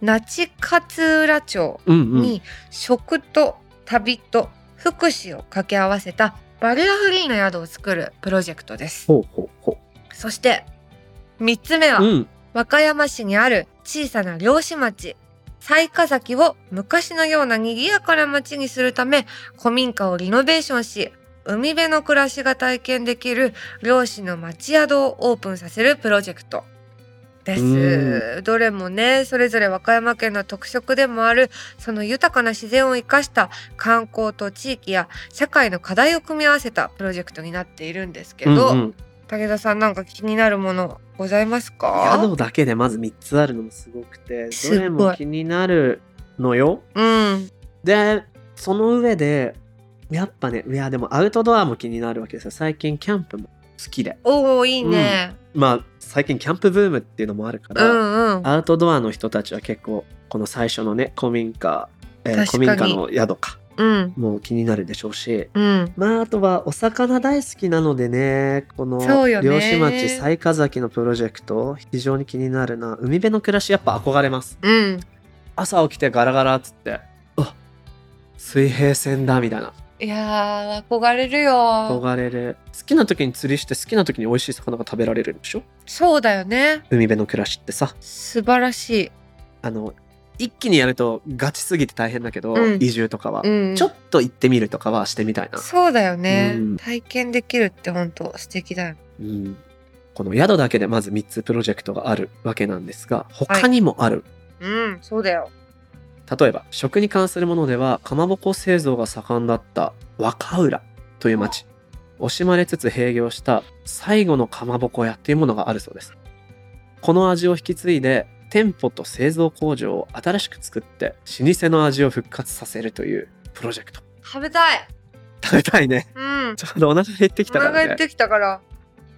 那智勝浦町。に食と旅と福祉を掛け合わせたバリアフリーな宿を作るプロジェクトです。ほうほうほそして3つ目は、う。うん。和歌山市にある小さな漁師町雑賀崎を昔のような賑やかな町にするため古民家をリノベーションし海辺の暮らしが体験できる漁師の町宿をオープンさせるプロジェクトです。どれもねそれぞれ和歌山県の特色でもあるその豊かな自然を生かした観光と地域や社会の課題を組み合わせたプロジェクトになっているんですけど、うんうん武田さんなんか気になるものございますか？宿だけでまず3つあるのもすごくて、どれも気になるのよ。うんで、その上で、やっぱね、いやでもアウトドアも気になるわけですよ。最近キャンプも好きで。おおいいね。まあ、最近キャンプブームっていうのもあるかうら、んうん。アウトドアの人たちは結構、この最初のね、古民家、えー古民家の宿か、うんもう気になるでしょうし、うん。まあ、あとはお魚大好きなのでね、この漁師町雑賀崎のプロジェクト、非常に気になるな。海辺の暮らしやっぱ憧れます。うん。朝起きてガラガラっつって、あ水平線だみたいな。いやー憧れるよ。憧れる。好きな時に釣りして好きな時に美味しい魚が食べられるんでしょ？そうだよね。海辺の暮らしってさ。素晴らしい。あの、一気にやるとガチすぎて大変だけど、うん移住とかは、うん。ちょっと行ってみるとかはしてみたいな。そうだよね。うん体験できるって本当素敵だよ。うんこの宿だけでまず3つプロジェクトがあるわけなんですが、他にもある。うん、そうだよ。例えば、食に関するものでは、かまぼこ製造が盛んだった若浦という町。惜しまれつつ閉業した最後のかまぼこ屋っていうものがあるそうです。この味を引き継いで、店舗と製造工場を新しく作って、老舗の味を復活させるというプロジェクト。食べたい。食べたいね。うん。ちょっとお腹減ってきおたからね。腹減ってきたから。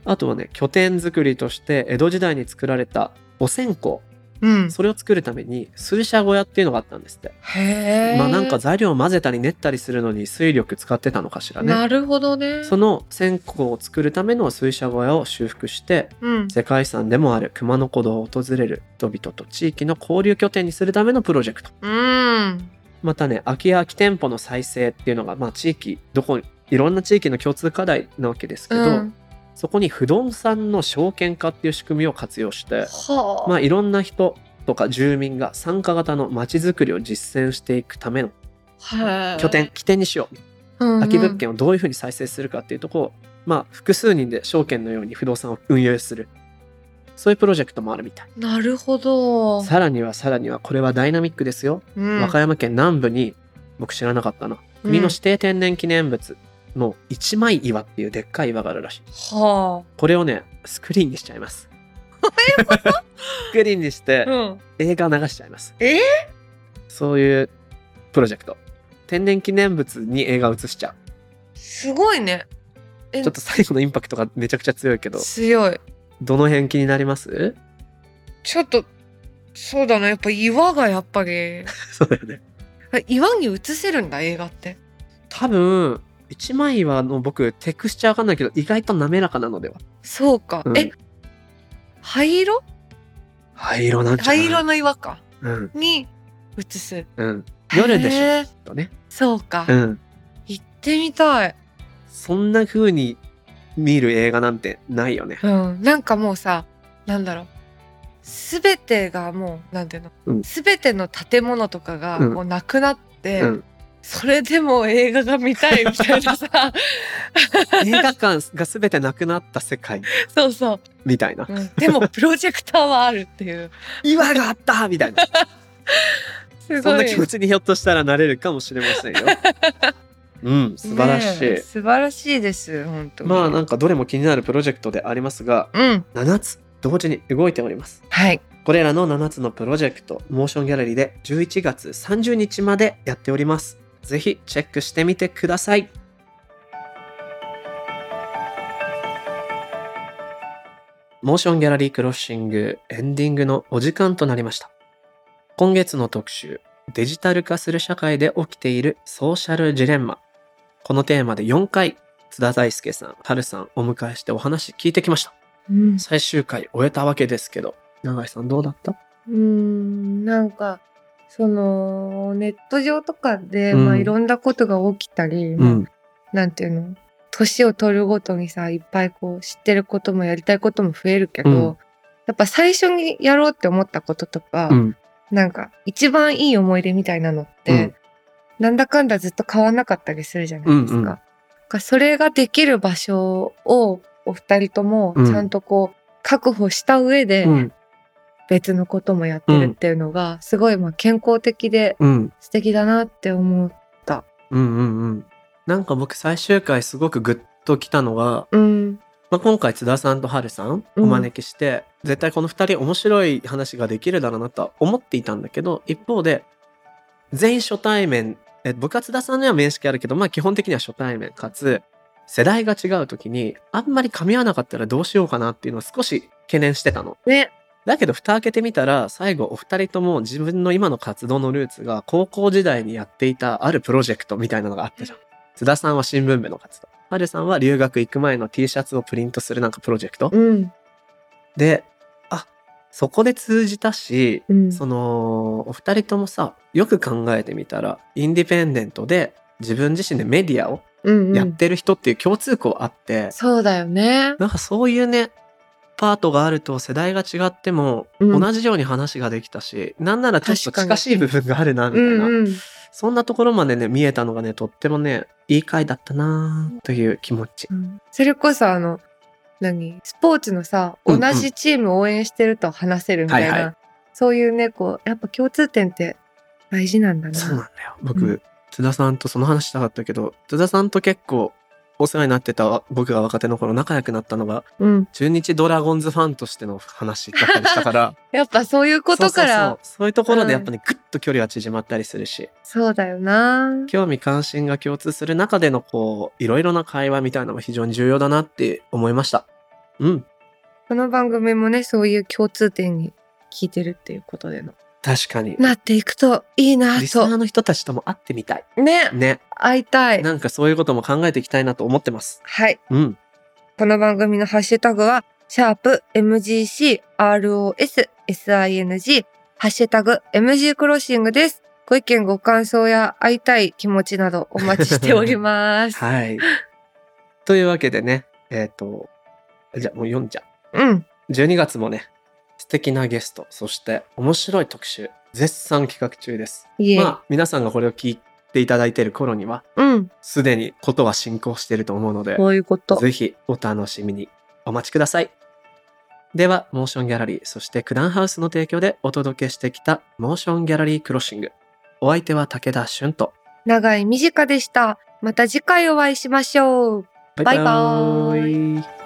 あとはね、拠点作りとして江戸時代に作られたお線香。うん。それを作るために水車小屋っていうのがあったんですって。へえ。まあなんか材料を混ぜたり練ったりするのに水力使ってたのかしらね。なるほどね。その線香を作るための水車小屋を修復してうん。世界遺産でもある熊野古道を訪れる人々と地域の交流拠点にするためのプロジェクト。うん。またね、空き家空き店舗の再生っていうのが、まあ地域、どこ、いろんな地域の共通課題なわけですけど、うんそこに不動産の証券化っていう仕組みを活用して、はあ。まあいろんな人とか住民が参加型の街づくりを実践していくためのはい拠点、起点にしよう。うんうん空き物件をどういうふうに再生するかっていうとこを、まあ複数人で証券のように不動産を運用する。そういうプロジェクトもあるみたい。なるほど。さらにはさらにはこれはダイナミックですよ。うん和歌山県南部に僕知らなかったな。国の指定天然記念物の一枚岩っていうでっかい岩があるらしい。はこれをね、スクリーンにしちゃいます。スクリーンにしてあ。うん。映画を流しちゃいます。え？そういうプロジェクト。天然記念物に映画を映しちゃう。すごいね。えちょっと最後のインパクトがめちゃくちゃ強いけど、強い。どの辺気になります？ちょっと、そうだな。やっぱ岩がやっぱり、そうだよね。岩に映せるんだ、映画って。多分、一枚岩の僕、テクスチャーわかんないけど、意外と滑らかなのでは。そうか。うんえ、灰色？灰色なんじゃない灰色の岩か？うん。に映す。うん。夜でしょ、とね。そうか。うん。行ってみたい。そんな風に見る映画なんてないよね。うん。なんかもうさ、なんだろう。すべてがもう、なんていうの？うんすべ、ての建物とかがうんもうなくなって、うんそれでも映画が見たいみたいなさ。映画館が全てなくなった世界。そうそう、みたいな。うん。でもプロジェクターはあるっていう。岩があったみたいな。すごそんない気持ちにひょっとしたらなれるかもしれませんよ。うん素晴らしい、素晴らしいです本当に。まあなんかどれも気になるプロジェクトでありますがうん。7つ同時に動いております。はい。これらの7つのプロジェクトモーションギャラリーで11月30日までやっておりますぜひチェックしてみてください。モーションギャラリークロッシングエンディングのお時間となりました。今月の特集デジタル化する社会で起きているソーシャルジレンマ。このテーマで4回津田大介さん、はるさんお迎えしてお話聞いてきました。うん。最終回終えたわけですけど永井さんどうだった？うーんなんかそのネット上とかで、うん。まあいろんなことが起きたり、まあなんていうの年を取るごとにさいっぱいこう知ってることもやりたいことも増えるけど、うん。やっぱ最初にやろうって思ったこととか、うん。なんか一番いい思い出みたいなのって、うん。なんだかんだずっと変わんなかったりするじゃないですか。うんうん。だからそれができる場所をお二人ともうん。ちゃんとこう確保した上でうん別のこともやってるっていうのがすごいまあ健康的でうん素敵だなって思う。うんうんうんなんか僕最終回すごくグッときたのが、うん。まあ、今回津田さんと春さんお招きして、絶対この2人面白い話ができるだろうなとは思っていたんだけど一方で全員初対面え僕は津田さんには面識あるけどまあ基本的には初対面かつ世代が違う時にあんまり噛み合わなかったらどうしようかなっていうのを少し懸念してたの。ね。だけど蓋開けてみたら最後お二人とも自分の今の活動のルーツが高校時代にやっていたあるプロジェクトみたいなのがあったじゃん。津田さんは新聞部の活動。はるさんは留学行く前の T シャツをプリントするなんかプロジェクト。うん。で、あ、そこで通じたし、うん。その、お二人ともさ、よく考えてみたら、インディペンデントで自分自身でメディアをやってる人っていう共通項あって、そうだよね。なんかそういうね、パートがあると世代が違ってもうん同じように話ができたし、なんならちょっと確かに近しい部分があるなみうたいな、んうん。そんなところまでね見えたのがねとってもねいい回だったなという気持ち。うんそれこそあの、何？スポーツのさ、うんうん同じチームを応援してると話せるみたいな、はいはそういうね、こう、やっぱ共通点って大事なんだな。そうなんだよ。僕、うん津田さんとその話したかったけど津田さんと結構お世話になってた僕が若手の頃仲良くなったのがうん。中日ドラゴンズファンとしての話だったりしたから やっぱそういうことから、そういうところでやっぱね、ぐっと距離は縮まったりするしそうだよな。興味関心が共通する中でのこういろいろな会話みたいなのも非常に重要だなって思いましたうんこの番組もね、そういう共通点に聞いてるっていうことでの。確かになっていくといいなリスナーと。の人たちとも会ってみたいね、ね会いたい。なんかそういうことも考えていきたいなと思ってますはい。うんこの番組のハッシュタグは、シャープ MGCROSSING、ハッシュタグ MG クロッシングです。ご意見ご感想や会いたい気持ちなどお待ちしております。はいというわけでねえっ、とじゃあもう読んじゃううん。12月もね素敵なゲストそして面白い特集絶賛企画中です。まあ皆さんがこれを聞いていただいている頃にはうん。すでにことは進行していると思うのでこういうこと。ぜひお楽しみにお待ちくださいではモーションギャラリーそして九段ハウスの提供でお届けしてきたモーションギャラリークロッシングお相手は武田俊と長い短でした。また次回お会いしましょう。バイバーイイ